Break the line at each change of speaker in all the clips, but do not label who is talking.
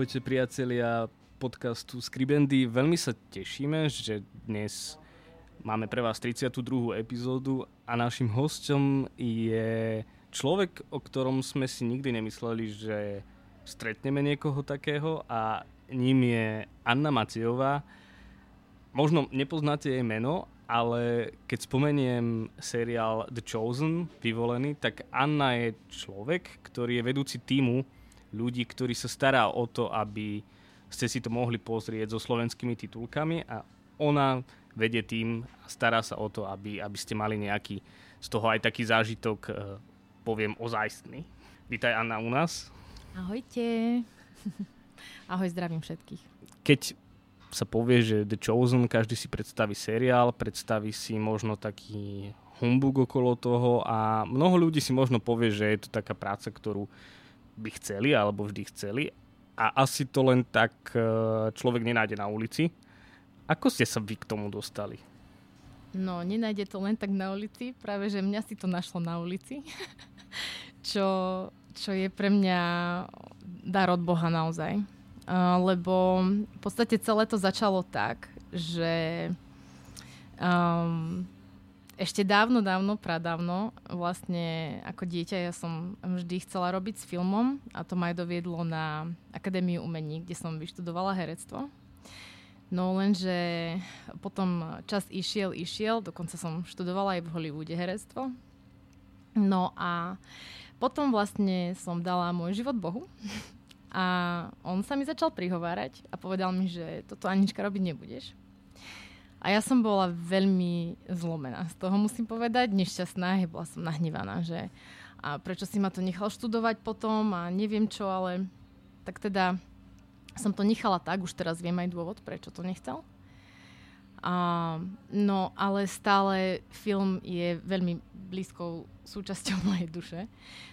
Ahojte priatelia podcastu Skribendy. Veľmi sa tešíme, že dnes máme pre vás 32. epizódu a našim hostom je človek, o ktorom sme si nikdy nemysleli, že stretneme niekoho takého a ním je Anna Maciová. Možno nepoznáte jej meno, ale keď spomeniem seriál The Chosen, vyvolený, tak Anna je človek, ktorý je vedúci týmu ľudí, ktorí sa stará o to, aby ste si to mohli pozrieť so slovenskými titulkami a ona vedie tým a stará sa o to, aby, aby ste mali nejaký z toho aj taký zážitok, e, poviem, ozajstný. Vítaj Anna u nás.
Ahojte. Ahoj, zdravím všetkých.
Keď sa povie, že The Chosen, každý si predstaví seriál, predstaví si možno taký humbug okolo toho a mnoho ľudí si možno povie, že je to taká práca, ktorú by chceli alebo vždy chceli a asi to len tak e, človek nenájde na ulici. Ako ste sa vy k tomu dostali?
No, nenájde to len tak na ulici, práve že mňa si to našlo na ulici, čo, čo je pre mňa dar od Boha naozaj. Uh, lebo v podstate celé to začalo tak, že um, ešte dávno, dávno, pradávno, vlastne ako dieťa ja som vždy chcela robiť s filmom a to ma aj doviedlo na Akadémiu umení, kde som vyštudovala herectvo. No lenže potom čas išiel, išiel, dokonca som študovala aj v Hollywoode herectvo. No a potom vlastne som dala môj život Bohu a on sa mi začal prihovárať a povedal mi, že toto Anička robiť nebudeš a ja som bola veľmi zlomená. Z toho musím povedať, nešťastná, bola som nahnevaná, že a prečo si ma to nechal študovať potom a neviem čo, ale tak teda som to nechala tak, už teraz viem aj dôvod, prečo to nechcel. A, no, ale stále film je veľmi blízkou súčasťou mojej duše.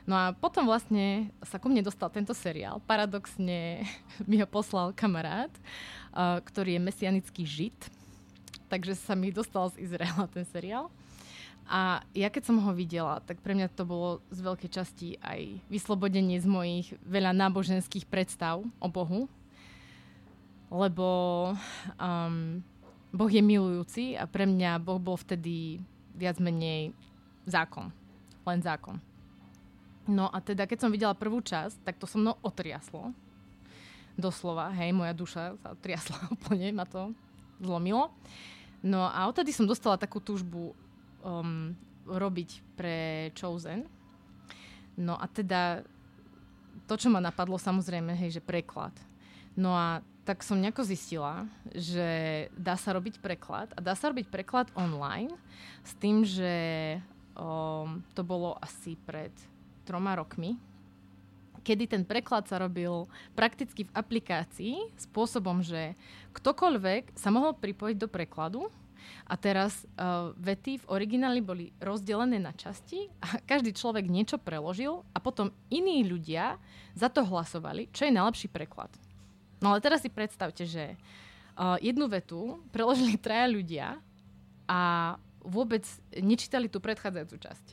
No a potom vlastne sa ku mne dostal tento seriál. Paradoxne mi ho poslal kamarát, uh, ktorý je mesianický žid takže sa mi dostal z Izraela ten seriál. A ja keď som ho videla, tak pre mňa to bolo z veľkej časti aj vyslobodenie z mojich veľa náboženských predstav o Bohu. Lebo um, Boh je milujúci a pre mňa Boh bol vtedy viac menej zákon. Len zákon. No a teda, keď som videla prvú časť, tak to so mnou otriaslo. Doslova, hej, moja duša sa otriasla úplne, ma to zlomilo. No a odtedy som dostala takú túžbu um, robiť pre Chosen. No a teda to, čo ma napadlo, samozrejme, hej, že preklad. No a tak som nejako zistila, že dá sa robiť preklad a dá sa robiť preklad online s tým, že um, to bolo asi pred troma rokmi, kedy ten preklad sa robil prakticky v aplikácii spôsobom, že ktokoľvek sa mohol pripojiť do prekladu a teraz uh, vety v origináli boli rozdelené na časti a každý človek niečo preložil a potom iní ľudia za to hlasovali, čo je najlepší preklad. No ale teraz si predstavte, že uh, jednu vetu preložili traja ľudia a vôbec nečítali tú predchádzajúcu časť.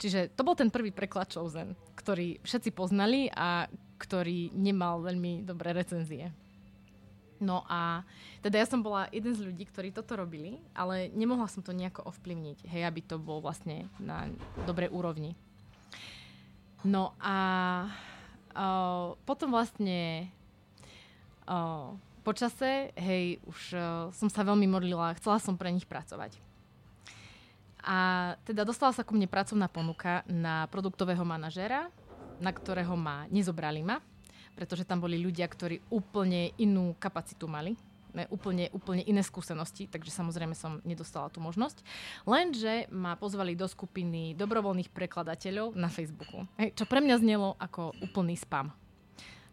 Čiže to bol ten prvý preklad Chosen, ktorý všetci poznali a ktorý nemal veľmi dobré recenzie. No a teda ja som bola jeden z ľudí, ktorí toto robili, ale nemohla som to nejako ovplyvniť, hej, aby to bol vlastne na dobrej úrovni. No a uh, potom vlastne uh, počase, hej, už uh, som sa veľmi modlila, chcela som pre nich pracovať. A teda dostala sa ku mne pracovná ponuka na produktového manažéra, na ktorého ma nezobrali ma, pretože tam boli ľudia, ktorí úplne inú kapacitu mali. úplne, úplne iné skúsenosti, takže samozrejme som nedostala tú možnosť. Lenže ma pozvali do skupiny dobrovoľných prekladateľov na Facebooku, čo pre mňa znelo ako úplný spam.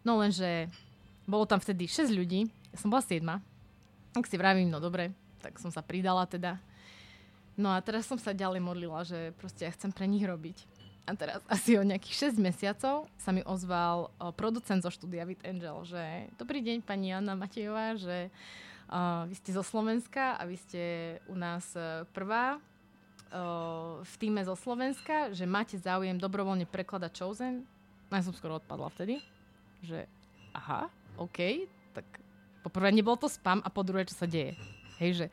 No lenže bolo tam vtedy 6 ľudí, ja som bola 7. Tak si vravím, no dobre, tak som sa pridala teda. No a teraz som sa ďalej modlila, že proste ja chcem pre nich robiť. A teraz asi o nejakých 6 mesiacov sa mi ozval producent zo štúdia With Angel, že dobrý deň pani Anna Matejová, že o, vy ste zo Slovenska a vy ste u nás e, prvá o, v týme zo Slovenska, že máte záujem dobrovoľne prekladať Chosen. No ja som skoro odpadla vtedy, že aha, OK, tak poprvé nebol to spam a po druhé, čo sa deje. Hej, že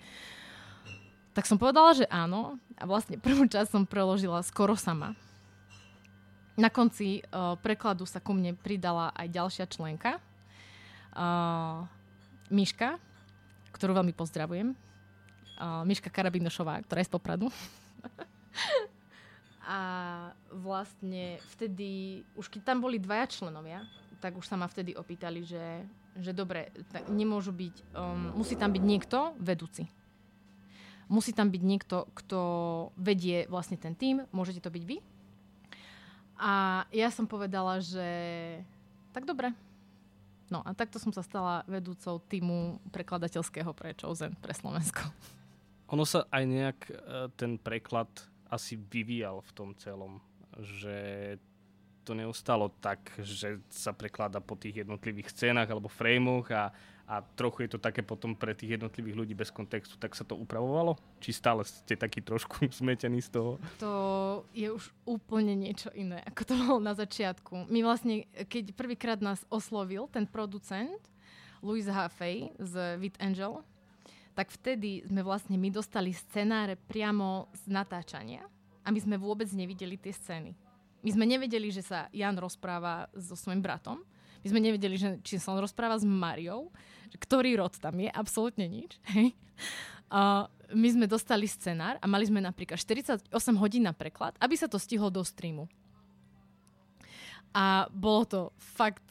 tak som povedala, že áno a vlastne prvú časť som preložila skoro sama na konci uh, prekladu sa ku mne pridala aj ďalšia členka, uh, Miška, ktorú veľmi pozdravujem. Uh, Miška Karabinošová, ktorá je z Popradu. a vlastne vtedy, už keď tam boli dvaja členovia, tak už sa ma vtedy opýtali, že, že dobre, tak nemôžu byť, um, musí tam byť niekto vedúci. Musí tam byť niekto, kto vedie vlastne ten tým, môžete to byť vy, a ja som povedala, že tak dobre. No a takto som sa stala vedúcou týmu prekladateľského pre Chosen pre Slovensko.
Ono sa aj nejak e, ten preklad asi vyvíjal v tom celom, že to neostalo tak, že sa prekladá po tých jednotlivých scénach alebo framoch a a trochu je to také potom pre tých jednotlivých ľudí bez kontextu, tak sa to upravovalo? Či stále ste taký trošku zmetení z toho?
To je už úplne niečo iné, ako to bolo na začiatku. My vlastne, keď prvýkrát nás oslovil ten producent, Louis Haffey z With Angel, tak vtedy sme vlastne my dostali scenáre priamo z natáčania a my sme vôbec nevideli tie scény. My sme nevedeli, že sa Jan rozpráva so svojím bratom, my sme nevedeli, že, či sa on rozpráva s Mariou, ktorý rod tam je, absolútne nič. Hej. A my sme dostali scenár a mali sme napríklad 48 hodín na preklad, aby sa to stihlo do streamu. A bolo to fakt,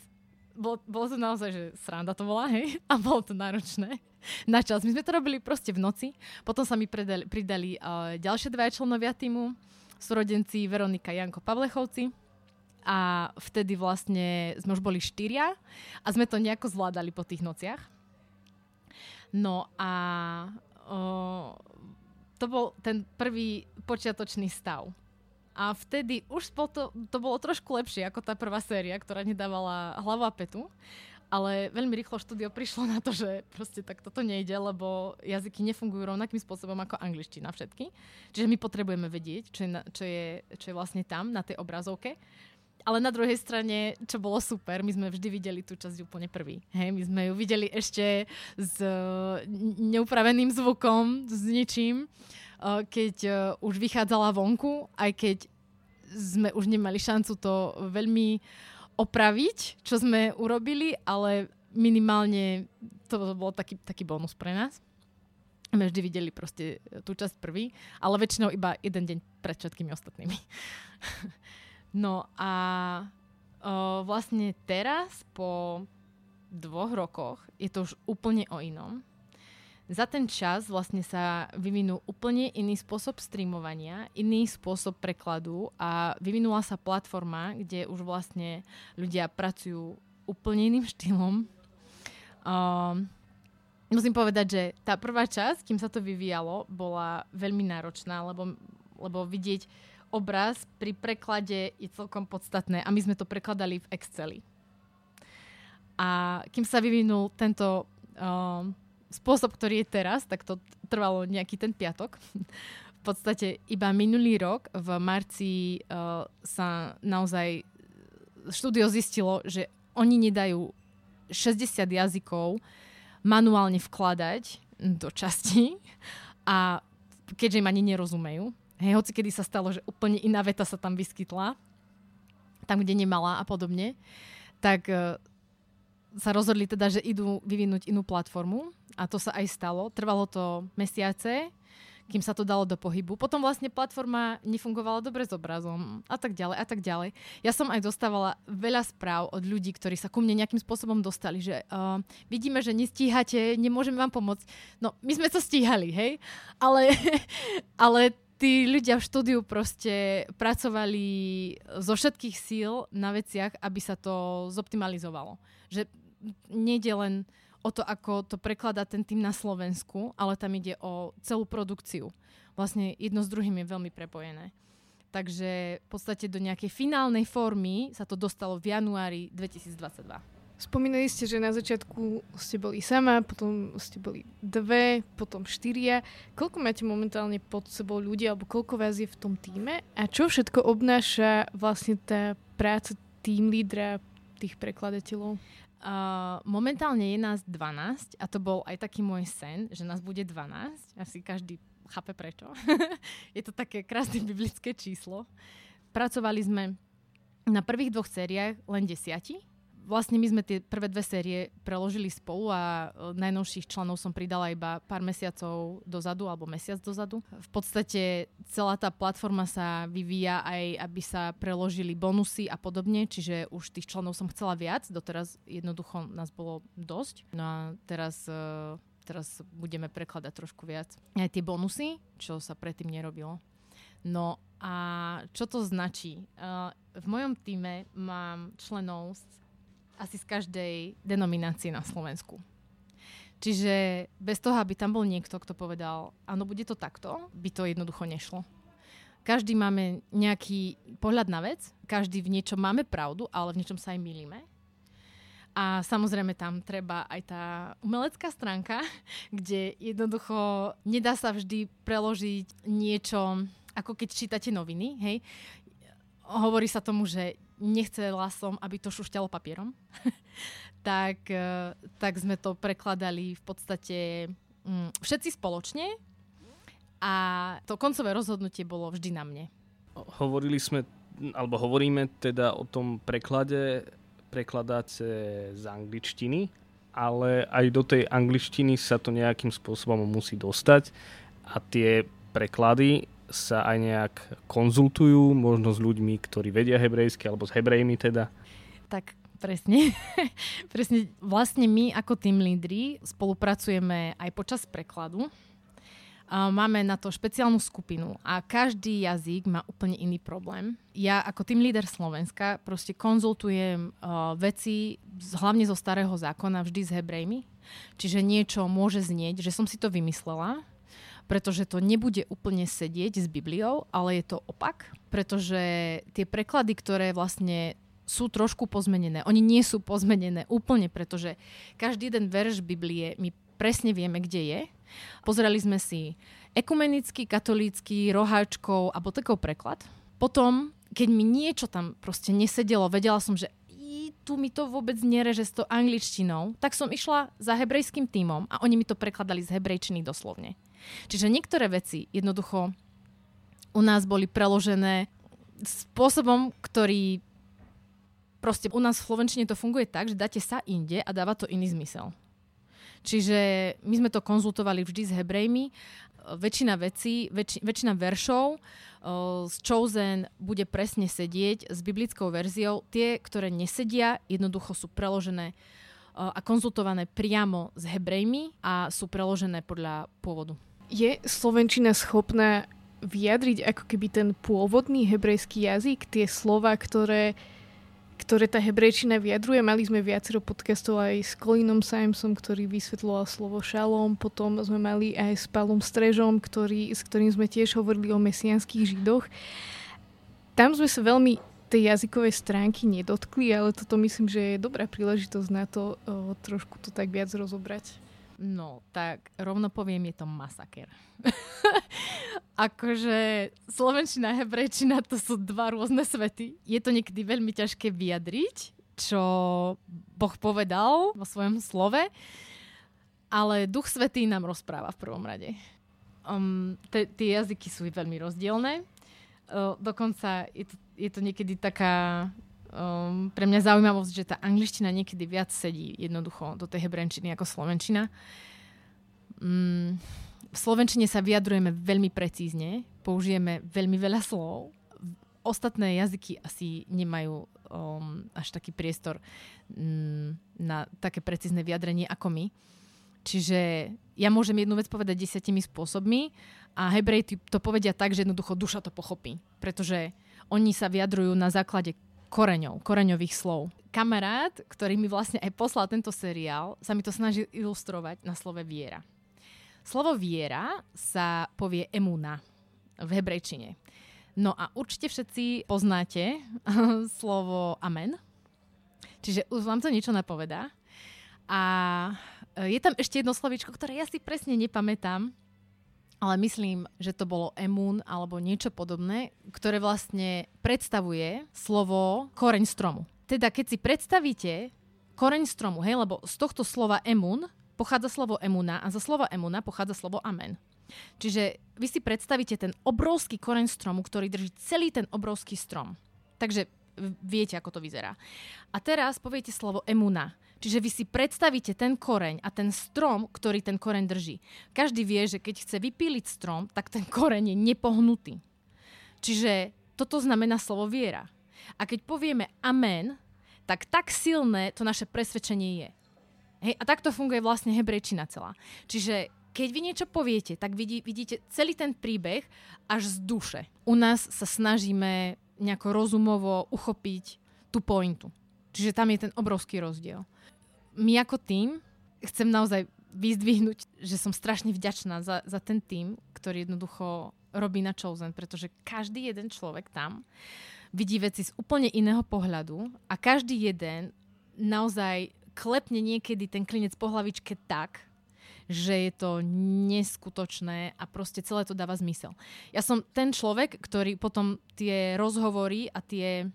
bolo, bolo to naozaj, že sranda to bola, hej, a bolo to náročné na čas. My sme to robili proste v noci, potom sa mi pridali, pridali uh, ďalšie dva členovia týmu, súrodenci Veronika Janko Pavlechovci, a vtedy vlastne sme už boli štyria a sme to nejako zvládali po tých nociach. No a o, to bol ten prvý počiatočný stav. A vtedy už to, to bolo trošku lepšie ako tá prvá séria, ktorá nedávala hlavu a petu. Ale veľmi rýchlo štúdio prišlo na to, že proste tak toto nejde, lebo jazyky nefungujú rovnakým spôsobom ako angličtina všetky. Čiže my potrebujeme vedieť, čo je, čo je, čo je vlastne tam na tej obrazovke ale na druhej strane, čo bolo super, my sme vždy videli tú časť úplne prvý. Hej, my sme ju videli ešte s neupraveným zvukom, s ničím, keď e, už vychádzala vonku, aj keď sme už nemali šancu to veľmi opraviť, čo sme urobili, ale minimálne to bol taký, taký bonus pre nás. My vždy videli proste tú časť prvý, ale väčšinou iba jeden deň pred všetkými ostatnými. No a o, vlastne teraz po dvoch rokoch je to už úplne o inom. Za ten čas vlastne sa vyvinul úplne iný spôsob streamovania, iný spôsob prekladu a vyvinula sa platforma, kde už vlastne ľudia pracujú úplne iným štýlom. Um, musím povedať, že tá prvá časť, kým sa to vyvíjalo, bola veľmi náročná, lebo, lebo vidieť obraz pri preklade je celkom podstatné a my sme to prekladali v Exceli. A kým sa vyvinul tento uh, spôsob, ktorý je teraz, tak to trvalo nejaký ten piatok. v podstate iba minulý rok v marci uh, sa naozaj štúdio zistilo, že oni nedajú 60 jazykov manuálne vkladať do časti a keďže im ani nerozumejú, Hej, hoci kedy sa stalo, že úplne iná veta sa tam vyskytla, tam, kde nemala a podobne, tak uh, sa rozhodli teda, že idú vyvinúť inú platformu a to sa aj stalo. Trvalo to mesiace, kým sa to dalo do pohybu. Potom vlastne platforma nefungovala dobre s obrazom a tak ďalej a tak ďalej. Ja som aj dostávala veľa správ od ľudí, ktorí sa ku mne nejakým spôsobom dostali, že uh, vidíme, že nestíhate, nemôžeme vám pomôcť. No, my sme to stíhali, hej? Ale, ale tí ľudia v štúdiu proste pracovali zo všetkých síl na veciach, aby sa to zoptimalizovalo. Že nejde len o to, ako to prekladá ten tým na Slovensku, ale tam ide o celú produkciu. Vlastne jedno s druhým je veľmi prepojené. Takže v podstate do nejakej finálnej formy sa to dostalo v januári 2022.
Spomínali ste, že na začiatku ste boli sama, potom ste boli dve, potom štyria. Koľko máte momentálne pod sebou ľudí, alebo koľko vás je v tom týme? A čo všetko obnáša vlastne tá práca tým lídra tých prekladateľov?
Uh, momentálne je nás 12 a to bol aj taký môj sen, že nás bude 12. Asi každý chápe prečo. je to také krásne biblické číslo. Pracovali sme na prvých dvoch sériách len desiati, vlastne my sme tie prvé dve série preložili spolu a e, najnovších členov som pridala iba pár mesiacov dozadu alebo mesiac dozadu. V podstate celá tá platforma sa vyvíja aj, aby sa preložili bonusy a podobne, čiže už tých členov som chcela viac, doteraz jednoducho nás bolo dosť. No a teraz e, teraz budeme prekladať trošku viac. Aj tie bonusy, čo sa predtým nerobilo. No a čo to značí? Uh, v mojom týme mám členov asi z každej denominácie na Slovensku. Čiže bez toho, aby tam bol niekto, kto povedal, áno, bude to takto, by to jednoducho nešlo. Každý máme nejaký pohľad na vec, každý v niečom máme pravdu, ale v niečom sa aj milíme. A samozrejme tam treba aj tá umelecká stránka, kde jednoducho nedá sa vždy preložiť niečo, ako keď čítate noviny, hej. Hovorí sa tomu, že nechcela som, aby to šušťalo papierom, tak, e, tak sme to prekladali v podstate mm, všetci spoločne. A to koncové rozhodnutie bolo vždy na mne.
Hovorili sme, alebo hovoríme teda o tom preklade, prekladáte z angličtiny, ale aj do tej angličtiny sa to nejakým spôsobom musí dostať. A tie preklady sa aj nejak konzultujú, možno s ľuďmi, ktorí vedia hebrejsky, alebo s hebrejmi teda?
Tak presne. presne. Vlastne my ako tým lídri spolupracujeme aj počas prekladu. Máme na to špeciálnu skupinu a každý jazyk má úplne iný problém. Ja ako tým líder Slovenska proste konzultujem uh, veci hlavne zo starého zákona vždy s hebrejmi. Čiže niečo môže znieť, že som si to vymyslela, pretože to nebude úplne sedieť s Bibliou, ale je to opak, pretože tie preklady, ktoré vlastne sú trošku pozmenené. Oni nie sú pozmenené úplne, pretože každý jeden verš Biblie my presne vieme, kde je. Pozerali sme si ekumenický, katolícky, roháčkov a botekov preklad. Potom, keď mi niečo tam proste nesedelo, vedela som, že tu mi to vôbec nereže s to angličtinou, tak som išla za hebrejským týmom a oni mi to prekladali z hebrejčiny doslovne. Čiže niektoré veci jednoducho u nás boli preložené spôsobom, ktorý proste u nás v Slovenčine to funguje tak, že dáte sa inde a dáva to iný zmysel. Čiže my sme to konzultovali vždy s Hebrejmi. Väčšina vecí, väč, väčšina veršov uh, z Chosen bude presne sedieť s biblickou verziou. Tie, ktoré nesedia, jednoducho sú preložené uh, a konzultované priamo s Hebrejmi a sú preložené podľa pôvodu.
Je Slovenčina schopná vyjadriť ako keby ten pôvodný hebrejský jazyk, tie slova, ktoré, ktoré tá hebrejčina vyjadruje. Mali sme viacero podcastov aj s Colinom Simesom, ktorý vysvetloval slovo šalom, potom sme mali aj s Palom Strežom, ktorý, s ktorým sme tiež hovorili o mesianských židoch. Tam sme sa veľmi tej jazykovej stránky nedotkli, ale toto myslím, že je dobrá príležitosť na to o, trošku to tak viac rozobrať.
No, tak rovno poviem, je to masaker. akože slovenčina a hebrejčina to sú dva rôzne svety. Je to niekedy veľmi ťažké vyjadriť, čo Boh povedal vo svojom slove, ale Duch Svetý nám rozpráva v prvom rade. Um, tie jazyky sú veľmi rozdielne. Uh, dokonca je to, je to niekedy taká um, pre mňa zaujímavosť, že tá angličtina niekedy viac sedí jednoducho do tej hebrenčiny ako slovenčina. Um, v slovenčine sa vyjadrujeme veľmi precízne, použijeme veľmi veľa slov. Ostatné jazyky asi nemajú um, až taký priestor um, na také precízne vyjadrenie ako my. Čiže ja môžem jednu vec povedať desiatimi spôsobmi a Hebrej to povedia tak, že jednoducho duša to pochopí. Pretože oni sa vyjadrujú na základe koreňov, koreňových slov. Kamarát, ktorý mi vlastne aj poslal tento seriál, sa mi to snaží ilustrovať na slove viera. Slovo viera sa povie emuna v hebrejčine. No a určite všetci poznáte slovo amen. Čiže už vám to niečo napovedá. A je tam ešte jedno slovíčko, ktoré ja si presne nepamätám, ale myslím, že to bolo emun alebo niečo podobné, ktoré vlastne predstavuje slovo koreň stromu. Teda keď si predstavíte koreň stromu, hej, lebo z tohto slova emun pochádza slovo emuna a za slovo emuna pochádza slovo amen. Čiže vy si predstavíte ten obrovský koreň stromu, ktorý drží celý ten obrovský strom. Takže viete, ako to vyzerá. A teraz poviete slovo emuna. Čiže vy si predstavíte ten koreň a ten strom, ktorý ten koreň drží. Každý vie, že keď chce vypíliť strom, tak ten koreň je nepohnutý. Čiže toto znamená slovo viera. A keď povieme amen, tak tak silné to naše presvedčenie je. Hej, a takto funguje vlastne hebrejčina celá. Čiže keď vy niečo poviete, tak vidí, vidíte celý ten príbeh až z duše. U nás sa snažíme nejako rozumovo uchopiť tú pointu. Čiže tam je ten obrovský rozdiel my ako tým chcem naozaj vyzdvihnúť, že som strašne vďačná za, za ten tým, ktorý jednoducho robí na Chosen, pretože každý jeden človek tam vidí veci z úplne iného pohľadu a každý jeden naozaj klepne niekedy ten klinec po hlavičke tak, že je to neskutočné a proste celé to dáva zmysel. Ja som ten človek, ktorý potom tie rozhovory a tie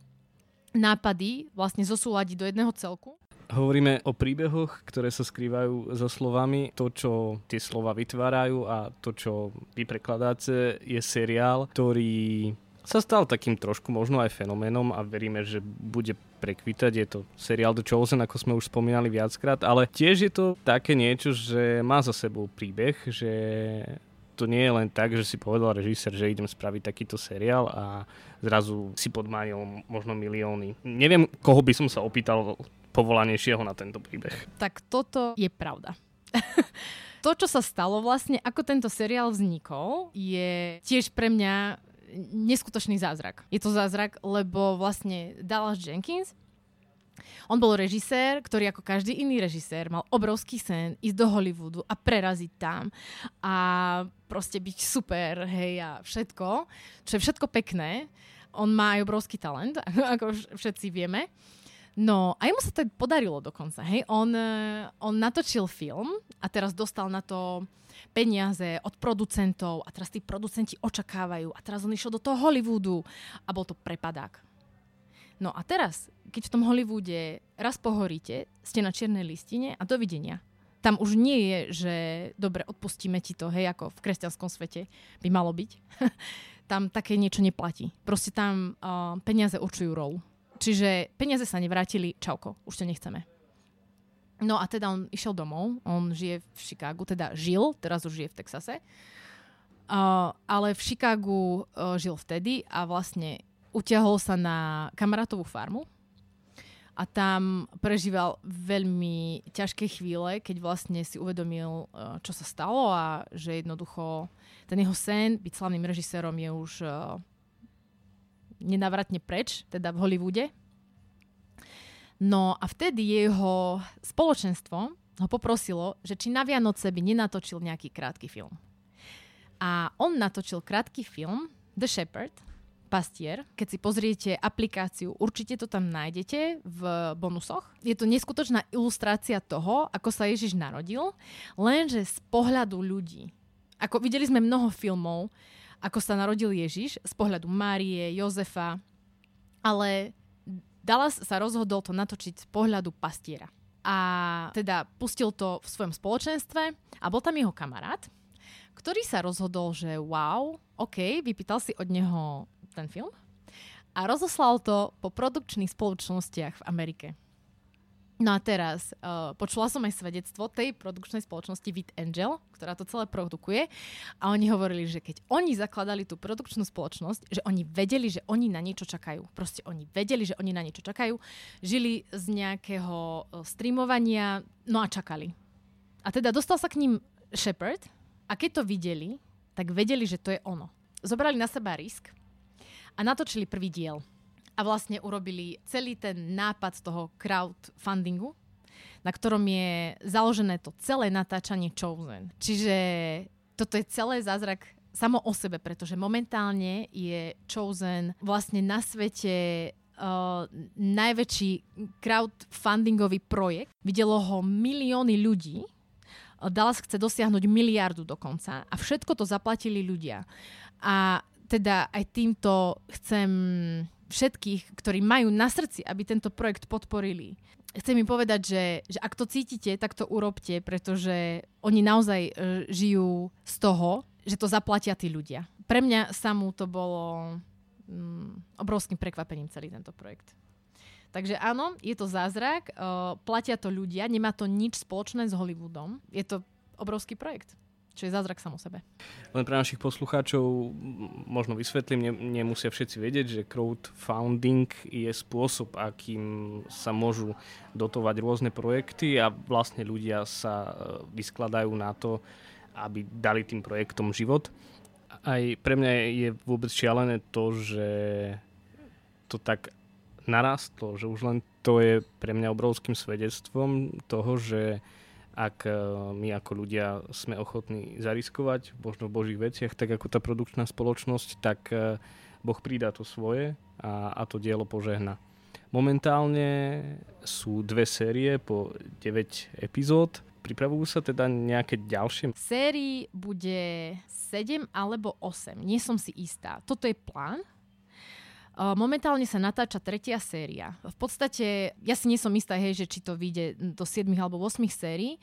nápady vlastne zosúladí do jedného celku
Hovoríme o príbehoch, ktoré sa skrývajú za slovami. To, čo tie slova vytvárajú a to, čo vy prekladáte, je seriál, ktorý sa stal takým trošku možno aj fenoménom a veríme, že bude prekvitať. Je to seriál The Chosen, ako sme už spomínali viackrát, ale tiež je to také niečo, že má za sebou príbeh, že to nie je len tak, že si povedal režisér, že idem spraviť takýto seriál a zrazu si podmánil možno milióny. Neviem, koho by som sa opýtal povolanejšieho na tento príbeh.
Tak toto je pravda. to, čo sa stalo vlastne, ako tento seriál vznikol, je tiež pre mňa neskutočný zázrak. Je to zázrak, lebo vlastne Dallas Jenkins, on bol režisér, ktorý ako každý iný režisér mal obrovský sen ísť do Hollywoodu a preraziť tam a proste byť super, hej, a všetko, čo je všetko pekné. On má aj obrovský talent, ako všetci vieme. No a jemu sa to podarilo dokonca. Hej? On, eh, on natočil film a teraz dostal na to peniaze od producentov a teraz tí producenti očakávajú a teraz on išiel do toho Hollywoodu a bol to prepadák. No a teraz, keď v tom Hollywoode raz pohoríte, ste na čiernej listine a dovidenia. Tam už nie je, že dobre, odpustíme ti to, hej, ako v kresťanskom svete by malo byť. tam také niečo neplatí. Proste tam uh, peniaze určujú rolu. Čiže peniaze sa nevrátili, čauko, už to nechceme. No a teda on išiel domov, on žije v Chicagu, teda žil, teraz už žije v Texase. Uh, ale v Chicagu uh, žil vtedy a vlastne utiahol sa na kamarátovú farmu a tam prežíval veľmi ťažké chvíle, keď vlastne si uvedomil, uh, čo sa stalo a že jednoducho ten jeho sen byť slavným režisérom je už uh, nenavratne preč, teda v Hollywoode. No a vtedy jeho spoločenstvo ho poprosilo, že či na Vianoce by nenatočil nejaký krátky film. A on natočil krátky film The Shepherd, Pastier. Keď si pozriete aplikáciu, určite to tam nájdete v bonusoch. Je to neskutočná ilustrácia toho, ako sa Ježiš narodil, lenže z pohľadu ľudí. Ako videli sme mnoho filmov, ako sa narodil Ježiš z pohľadu Márie, Jozefa, ale Dallas sa rozhodol to natočiť z pohľadu pastiera. A teda pustil to v svojom spoločenstve a bol tam jeho kamarát, ktorý sa rozhodol, že wow, OK, vypýtal si od neho ten film a rozoslal to po produkčných spoločnostiach v Amerike. No a teraz, uh, počula som aj svedectvo tej produkčnej spoločnosti With Angel, ktorá to celé produkuje a oni hovorili, že keď oni zakladali tú produkčnú spoločnosť, že oni vedeli, že oni na niečo čakajú. Proste oni vedeli, že oni na niečo čakajú. Žili z nejakého streamovania, no a čakali. A teda dostal sa k ním Shepard a keď to videli, tak vedeli, že to je ono. Zobrali na seba risk a natočili prvý diel a vlastne urobili celý ten nápad toho crowdfundingu, na ktorom je založené to celé natáčanie Chosen. Čiže toto je celé zázrak samo o sebe, pretože momentálne je Chosen vlastne na svete Uh, najväčší crowdfundingový projekt. Videlo ho milióny ľudí. Dallas chce dosiahnuť miliardu dokonca a všetko to zaplatili ľudia. A teda aj týmto chcem všetkých, ktorí majú na srdci, aby tento projekt podporili. Chcem im povedať, že, že ak to cítite, tak to urobte, pretože oni naozaj e, žijú z toho, že to zaplatia tí ľudia. Pre mňa samú to bolo mm, obrovským prekvapením celý tento projekt. Takže áno, je to zázrak, uh, platia to ľudia, nemá to nič spoločné s Hollywoodom. Je to obrovský projekt čo je zázrak sam o sebe.
Len pre našich poslucháčov možno vysvetlím, ne, nemusia všetci vedieť, že crowdfunding je spôsob, akým sa môžu dotovať rôzne projekty a vlastne ľudia sa e, vyskladajú na to, aby dali tým projektom život. Aj pre mňa je vôbec šialené to, že to tak narastlo, že už len to je pre mňa obrovským svedectvom toho, že ak e, my ako ľudia sme ochotní zariskovať, možno v božích veciach, tak ako tá produkčná spoločnosť, tak e, Boh pridá to svoje a, a to dielo požehna. Momentálne sú dve série po 9 epizód. Pripravujú sa teda nejaké ďalšie?
Sérií bude 7 alebo 8. Nie som si istá. Toto je plán, Momentálne sa natáča tretia séria. V podstate, ja si nie som istá, hej, že či to vyjde do 7 alebo 8 sérií,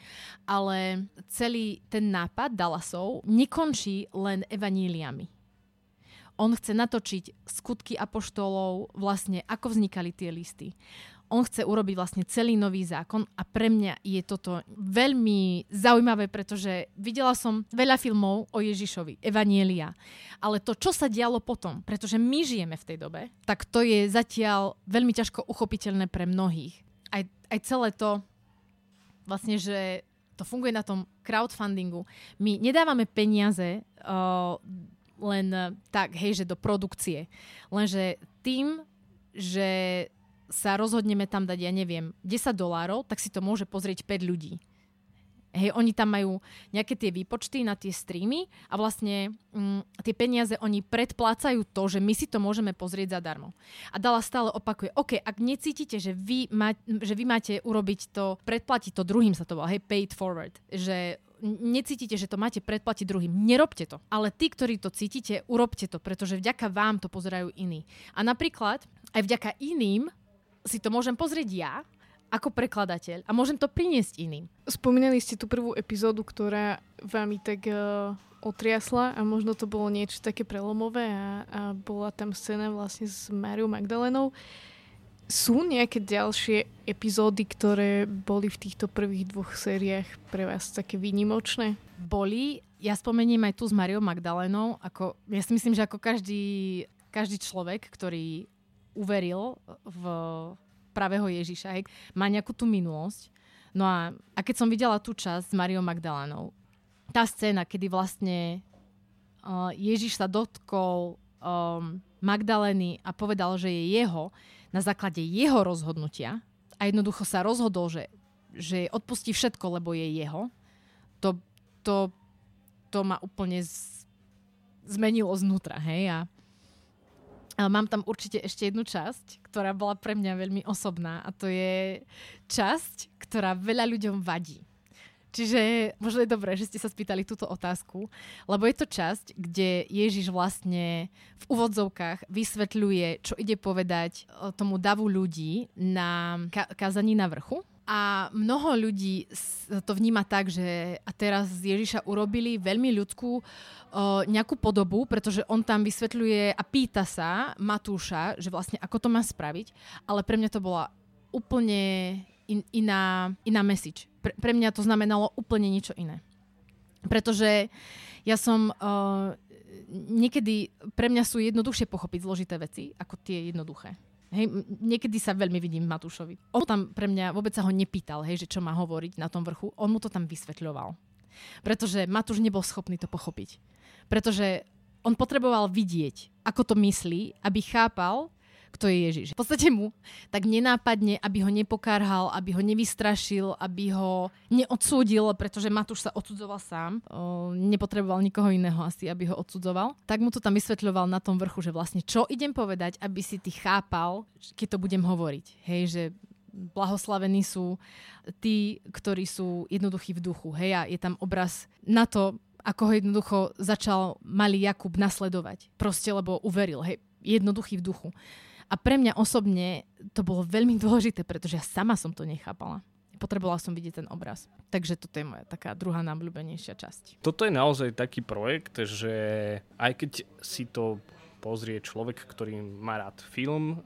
ale celý ten nápad Dallasov nekončí len evaníliami. On chce natočiť skutky apoštolov, vlastne ako vznikali tie listy on chce urobiť vlastne celý nový zákon a pre mňa je toto veľmi zaujímavé, pretože videla som veľa filmov o Ježišovi, Evanielia, ale to, čo sa dialo potom, pretože my žijeme v tej dobe, tak to je zatiaľ veľmi ťažko uchopiteľné pre mnohých. Aj, aj celé to, vlastne, že to funguje na tom crowdfundingu. My nedávame peniaze uh, len tak, hej, že do produkcie. Lenže tým, že sa rozhodneme tam dať, ja neviem, 10 dolárov, tak si to môže pozrieť 5 ľudí. Hej, oni tam majú nejaké tie výpočty na tie streamy a vlastne mm, tie peniaze oni predplácajú to, že my si to môžeme pozrieť zadarmo. A Dala stále opakuje, OK, ak necítite, že vy, má, že vy máte urobiť to, predplatiť to druhým sa to volá, hej, paid forward, že necítite, že to máte predplatiť druhým, nerobte to. Ale tí, ktorí to cítite, urobte to, pretože vďaka vám to pozerajú iní. A napríklad aj vďaka iným si to môžem pozrieť ja, ako prekladateľ a môžem to priniesť iným.
Spomínali ste tú prvú epizódu, ktorá vám tak uh, otriasla a možno to bolo niečo také prelomové a, a bola tam scéna vlastne s Mariou Magdalenou. Sú nejaké ďalšie epizódy, ktoré boli v týchto prvých dvoch sériách pre vás také výnimočné?
Boli. Ja spomeniem aj tu s Mariou Magdalenou. Ako, ja si myslím, že ako každý, každý človek, ktorý uveril v pravého Ježiša, hej, má nejakú tú minulosť. No a, a keď som videla tú časť s Mariou Magdalánou, tá scéna, kedy vlastne uh, Ježiš sa dotkol um, Magdalény a povedal, že je jeho na základe jeho rozhodnutia a jednoducho sa rozhodol, že, že odpustí všetko, lebo je jeho, to, to, to ma úplne z, zmenilo znútra, hej, a mám tam určite ešte jednu časť, ktorá bola pre mňa veľmi osobná a to je časť, ktorá veľa ľuďom vadí. Čiže možno je dobré, že ste sa spýtali túto otázku, lebo je to časť, kde Ježiš vlastne v úvodzovkách vysvetľuje, čo ide povedať tomu davu ľudí na kázaní na vrchu. A mnoho ľudí to vníma tak, že a teraz z Ježiša urobili veľmi ľudskú nejakú podobu, pretože on tam vysvetľuje a pýta sa Matúša, že vlastne ako to má spraviť, ale pre mňa to bola úplne in, iná, iná message. Pre, pre mňa to znamenalo úplne niečo iné. Pretože ja som... Uh, niekedy pre mňa sú jednoduchšie pochopiť zložité veci ako tie jednoduché. Hej, niekedy sa veľmi vidím Matúšovi. On tam pre mňa vôbec sa ho nepýtal, hej, že čo má hovoriť na tom vrchu. On mu to tam vysvetľoval. Pretože Matúš nebol schopný to pochopiť. Pretože on potreboval vidieť, ako to myslí, aby chápal, kto je Ježiš. V podstate mu tak nenápadne, aby ho nepokárhal, aby ho nevystrašil, aby ho neodsúdil, pretože Matúš sa odsudzoval sám. O, nepotreboval nikoho iného asi, aby ho odsudzoval. Tak mu to tam vysvetľoval na tom vrchu, že vlastne čo idem povedať, aby si ty chápal, keď to budem hovoriť. Hej, že blahoslavení sú tí, ktorí sú jednoduchí v duchu. Hej, a je tam obraz na to, ako ho jednoducho začal malý Jakub nasledovať. Proste, lebo uveril. Hej, jednoduchý v duchu. A pre mňa osobne to bolo veľmi dôležité, pretože ja sama som to nechápala. Potrebovala som vidieť ten obraz. Takže toto je moja taká druhá najobľúbenejšia časť.
Toto je naozaj taký projekt, že aj keď si to pozrie človek, ktorý má rád film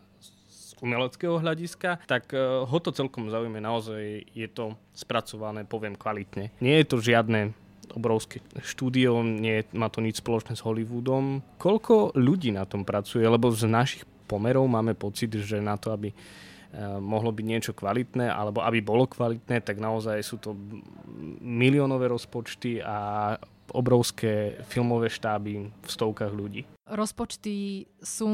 z umeleckého hľadiska, tak eh, ho to celkom zaujíma. Naozaj je to spracované, poviem, kvalitne. Nie je to žiadne obrovské štúdio, nie má to nič spoločné s Hollywoodom. Koľko ľudí na tom pracuje? Lebo z našich pomerov. Máme pocit, že na to, aby eh, mohlo byť niečo kvalitné, alebo aby bolo kvalitné, tak naozaj sú to miliónové rozpočty a obrovské filmové štáby v stovkách ľudí
rozpočty sú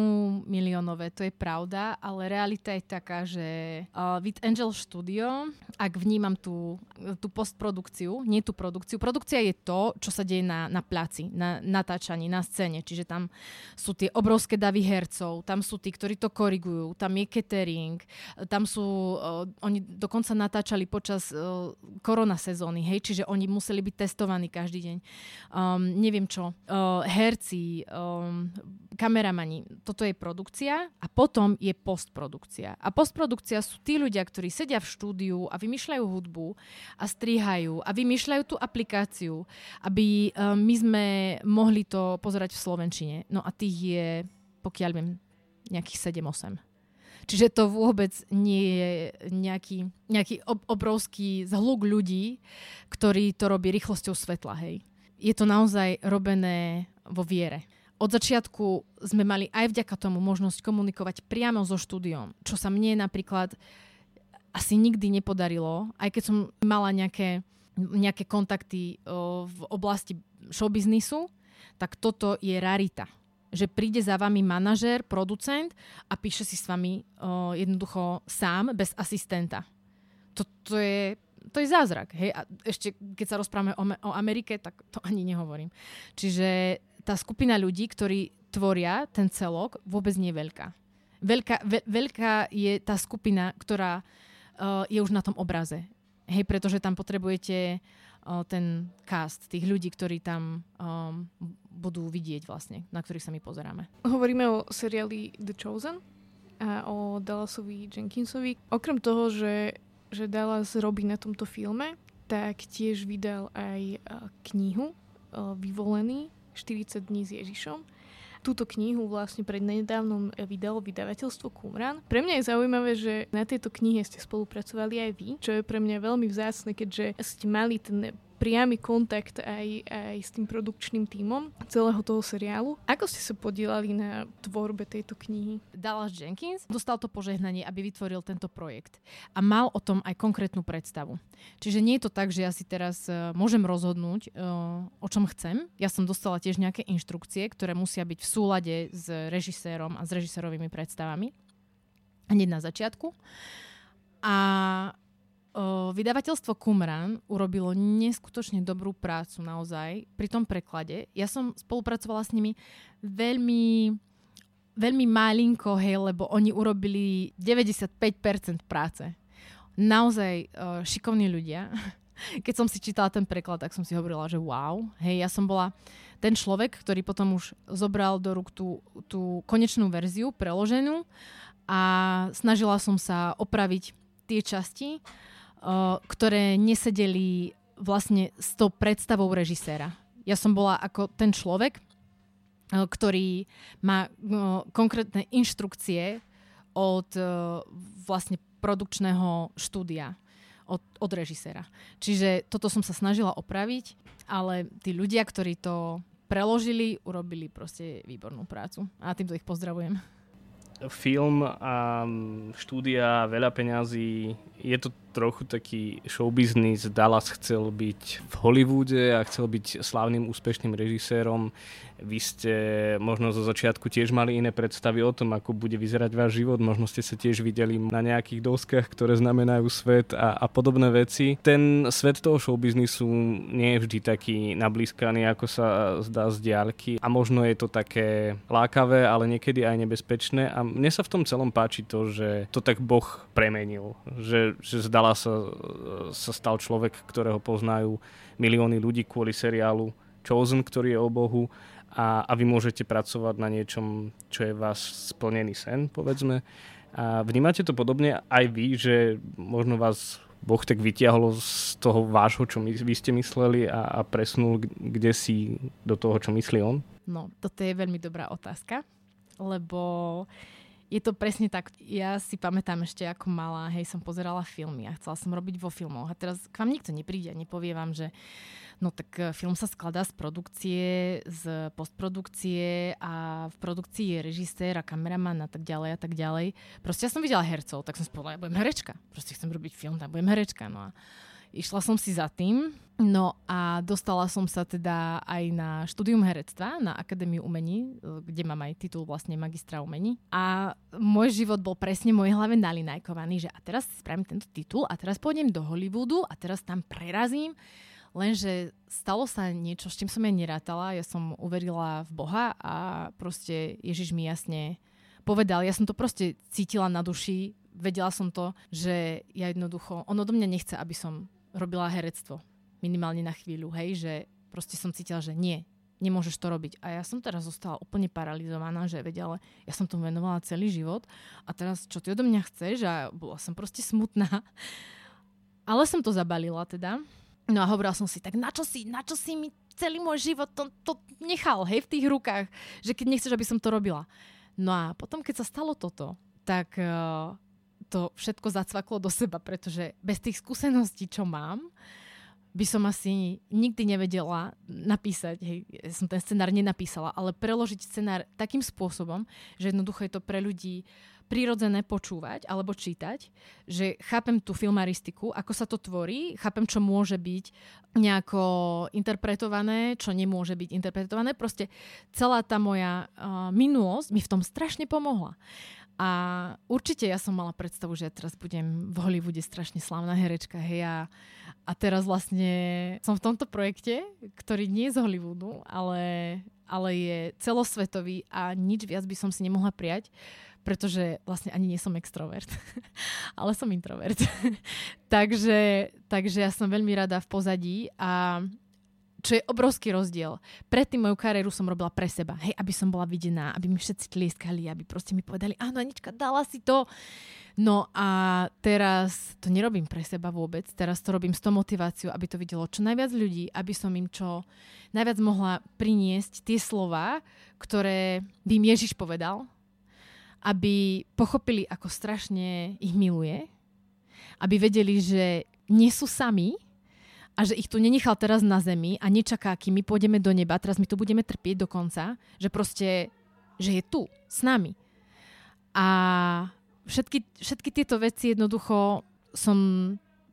miliónové, to je pravda, ale realita je taká, že uh, with Angel Studio, ak vnímam tú, tú postprodukciu, nie tú produkciu, produkcia je to, čo sa deje na, na placi, na natáčaní, na scéne, čiže tam sú tie obrovské davy hercov, tam sú tí, ktorí to korigujú, tam je catering, tam sú, uh, oni dokonca natáčali počas uh, korona sezóny, hej, čiže oni museli byť testovaní každý deň. Um, neviem čo, uh, herci, um, kameramani. Toto je produkcia a potom je postprodukcia. A postprodukcia sú tí ľudia, ktorí sedia v štúdiu a vymýšľajú hudbu a strihajú a vymýšľajú tú aplikáciu, aby um, my sme mohli to pozerať v Slovenčine. No a tých je, pokiaľ viem, nejakých 7-8. Čiže to vôbec nie je nejaký, nejaký ob- obrovský zhluk ľudí, ktorí to robí rýchlosťou svetla, hej. Je to naozaj robené vo viere od začiatku sme mali aj vďaka tomu možnosť komunikovať priamo so štúdiom, čo sa mne napríklad asi nikdy nepodarilo, aj keď som mala nejaké, nejaké kontakty v oblasti showbiznisu, tak toto je rarita. Že príde za vami manažér, producent a píše si s vami jednoducho sám, bez asistenta. Toto je to je zázrak. Hej? A ešte keď sa rozprávame o, o Amerike, tak to ani nehovorím. Čiže tá skupina ľudí, ktorí tvoria ten celok, vôbec nie je veľká. Veľká, ve, veľká je tá skupina, ktorá uh, je už na tom obraze. Hej, pretože tam potrebujete uh, ten cast, tých ľudí, ktorí tam um, budú vidieť vlastne, na ktorých sa my pozeráme.
Hovoríme o seriáli The Chosen a o Dallasovi Jenkinsovi. Okrem toho, že, že Dallas robí na tomto filme, tak tiež vydal aj knihu Vyvolený, 40 dní s Ježišom. Túto knihu vlastne pred nedávnom vydalo vydavateľstvo Kumran. Pre mňa je zaujímavé, že na tejto knihe ste spolupracovali aj vy, čo je pre mňa veľmi vzácne, keďže ste mali ten priamy kontakt aj, aj s tým produkčným tímom celého toho seriálu. Ako ste sa podielali na tvorbe tejto knihy?
Dallas Jenkins dostal to požehnanie, aby vytvoril tento projekt a mal o tom aj konkrétnu predstavu. Čiže nie je to tak, že ja si teraz uh, môžem rozhodnúť, uh, o čom chcem. Ja som dostala tiež nejaké inštrukcie, ktoré musia byť v súlade s režisérom a s režisérovými predstavami. Hneď na začiatku. A vydavateľstvo Kumran urobilo neskutočne dobrú prácu naozaj pri tom preklade. Ja som spolupracovala s nimi veľmi veľmi malinko, hej, lebo oni urobili 95% práce. Naozaj šikovní ľudia. Keď som si čítala ten preklad, tak som si hovorila, že wow. Hej, ja som bola ten človek, ktorý potom už zobral do rúk tú, tú konečnú verziu, preloženú a snažila som sa opraviť tie časti, ktoré nesedeli vlastne s tou predstavou režiséra. Ja som bola ako ten človek, ktorý má konkrétne inštrukcie od vlastne produkčného štúdia od, od režiséra. Čiže toto som sa snažila opraviť, ale tí ľudia, ktorí to preložili, urobili proste výbornú prácu. A týmto ich pozdravujem
film a štúdia, veľa peňazí. Je to trochu taký showbiznis. Dallas chcel byť v Hollywoode a chcel byť slávnym, úspešným režisérom. Vy ste možno zo začiatku tiež mali iné predstavy o tom, ako bude vyzerať váš život. Možno ste sa tiež videli na nejakých doskách, ktoré znamenajú svet a, a podobné veci. Ten svet toho showbiznisu nie je vždy taký nablískaný, ako sa zdá z diálky. A možno je to také lákavé, ale niekedy aj nebezpečné. A mne sa v tom celom páči to, že to tak Boh premenil. Že, že zdal Dala sa, sa stal človek, ktorého poznajú milióny ľudí kvôli seriálu Chosen, ktorý je o Bohu a, a vy môžete pracovať na niečom, čo je váš splnený sen, povedzme. A vnímate to podobne aj vy, že možno vás Boh tak vytiahol z toho vášho, čo my, vy ste mysleli a, a presunul kde si do toho, čo myslí on?
No, toto je veľmi dobrá otázka, lebo je to presne tak. Ja si pamätám ešte ako malá, hej, som pozerala filmy a chcela som robiť vo filmoch. A teraz k vám nikto nepríde a nepovie vám, že no tak e, film sa skladá z produkcie, z postprodukcie a v produkcii je režisér a kameraman a tak ďalej a tak ďalej. Proste ja som videla hercov, tak som si povedala, ja budem herečka. Proste chcem robiť film, tak budem herečka. No a išla som si za tým. No a dostala som sa teda aj na štúdium herectva na Akadémiu umení, kde mám aj titul vlastne magistra umení. A môj život bol presne v mojej hlave nalinajkovaný, že a teraz si spravím tento titul a teraz pôjdem do Hollywoodu a teraz tam prerazím. Lenže stalo sa niečo, s čím som ja nerátala. Ja som uverila v Boha a proste Ježiš mi jasne povedal, ja som to proste cítila na duši, vedela som to, že ja jednoducho, on odo mňa nechce, aby som robila herectvo. Minimálne na chvíľu, hej, že proste som cítila, že nie, nemôžeš to robiť. A ja som teraz zostala úplne paralizovaná, že vedia, ale ja som tomu venovala celý život a teraz čo ty odo mňa chceš a bola som proste smutná. Ale som to zabalila teda. No a hovorila som si, tak na čo si, na čo si mi celý môj život to, to nechal, hej, v tých rukách, že keď nechceš, aby som to robila. No a potom, keď sa stalo toto, tak uh, to všetko zacvaklo do seba, pretože bez tých skúseností, čo mám, by som asi nikdy nevedela napísať, hej, som ten scenár nenapísala, ale preložiť scenár takým spôsobom, že jednoducho je to pre ľudí prirodzené počúvať alebo čítať, že chápem tú filmaristiku, ako sa to tvorí, chápem, čo môže byť nejako interpretované, čo nemôže byť interpretované. Proste celá tá moja uh, minulosť mi v tom strašne pomohla. A určite ja som mala predstavu, že ja teraz budem v Hollywoode strašne slávna herečka, hej, a, a teraz vlastne som v tomto projekte, ktorý nie je z Hollywoodu, ale, ale je celosvetový a nič viac by som si nemohla prijať, pretože vlastne ani nie som extrovert, ale som introvert. takže, takže ja som veľmi rada v pozadí a čo je obrovský rozdiel. Predtým moju kariéru som robila pre seba, hej, aby som bola videná, aby mi všetci tlieskali, aby proste mi povedali, áno, Anička, dala si to. No a teraz to nerobím pre seba vôbec, teraz to robím s tou motiváciou, aby to videlo čo najviac ľudí, aby som im čo najviac mohla priniesť tie slova, ktoré by im Ježiš povedal, aby pochopili, ako strašne ich miluje, aby vedeli, že nie sú sami, a že ich tu nenechal teraz na zemi a nečaká, kým my pôjdeme do neba, teraz my tu budeme trpieť do konca, že proste, že je tu, s nami. A všetky, všetky tieto veci jednoducho som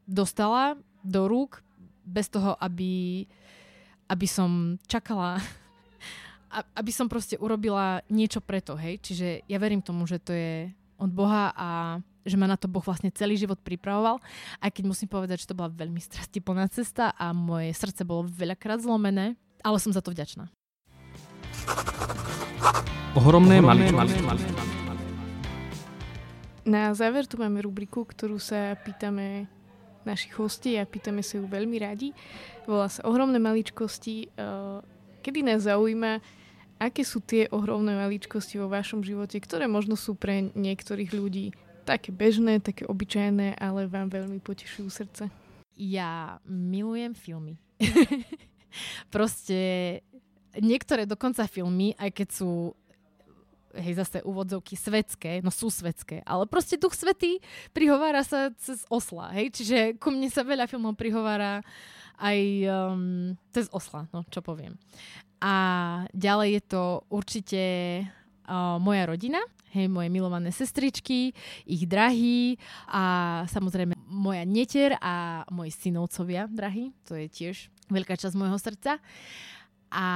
dostala do rúk bez toho, aby, aby som čakala, aby som proste urobila niečo preto, hej. Čiže ja verím tomu, že to je od Boha a že ma na to Boh vlastne celý život pripravoval. Aj keď musím povedať, že to bola veľmi strastiplná cesta a moje srdce bolo veľakrát zlomené, ale som za to vďačná.
Ohromné.
Na záver tu máme rubriku, ktorú sa pýtame našich hostí a pýtame sa ju veľmi radi. Volá sa Ohromné maličkosti. Eh, kedy nás zaujíma, aké sú tie ohromné maličkosti vo vašom živote, ktoré možno sú pre niektorých ľudí také bežné, také obyčajné, ale vám veľmi potešujú srdce?
Ja milujem filmy. Proste niektoré dokonca filmy, aj keď sú hej, zase úvodzovky svetské, no sú svetské, ale proste Duch Svetý prihovára sa cez osla, hej, čiže ku mne sa veľa filmov prihovára aj um, cez osla, no čo poviem. A ďalej je to určite moja rodina, hej, moje milované sestričky, ich drahí a samozrejme moja netier a moji synovcovia drahí, to je tiež veľká časť môjho srdca. A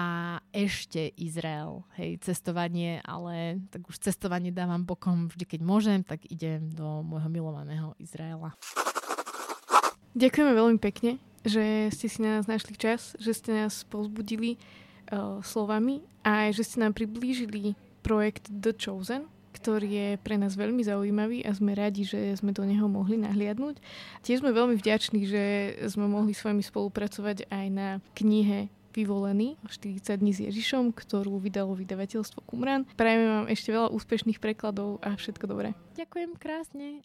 ešte Izrael, hej, cestovanie, ale tak už cestovanie dávam bokom vždy, keď môžem, tak idem do môjho milovaného Izraela.
Ďakujeme veľmi pekne, že ste si na nás našli čas, že ste nás pozbudili uh, slovami a že ste nám priblížili projekt The Chosen, ktorý je pre nás veľmi zaujímavý a sme radi, že sme do neho mohli nahliadnúť. Tiež sme veľmi vďační, že sme mohli s vami spolupracovať aj na knihe Vyvolený 40 dní s Ježišom, ktorú vydalo vydavateľstvo Kumran. Prajeme vám ešte veľa úspešných prekladov a všetko dobré.
Ďakujem krásne.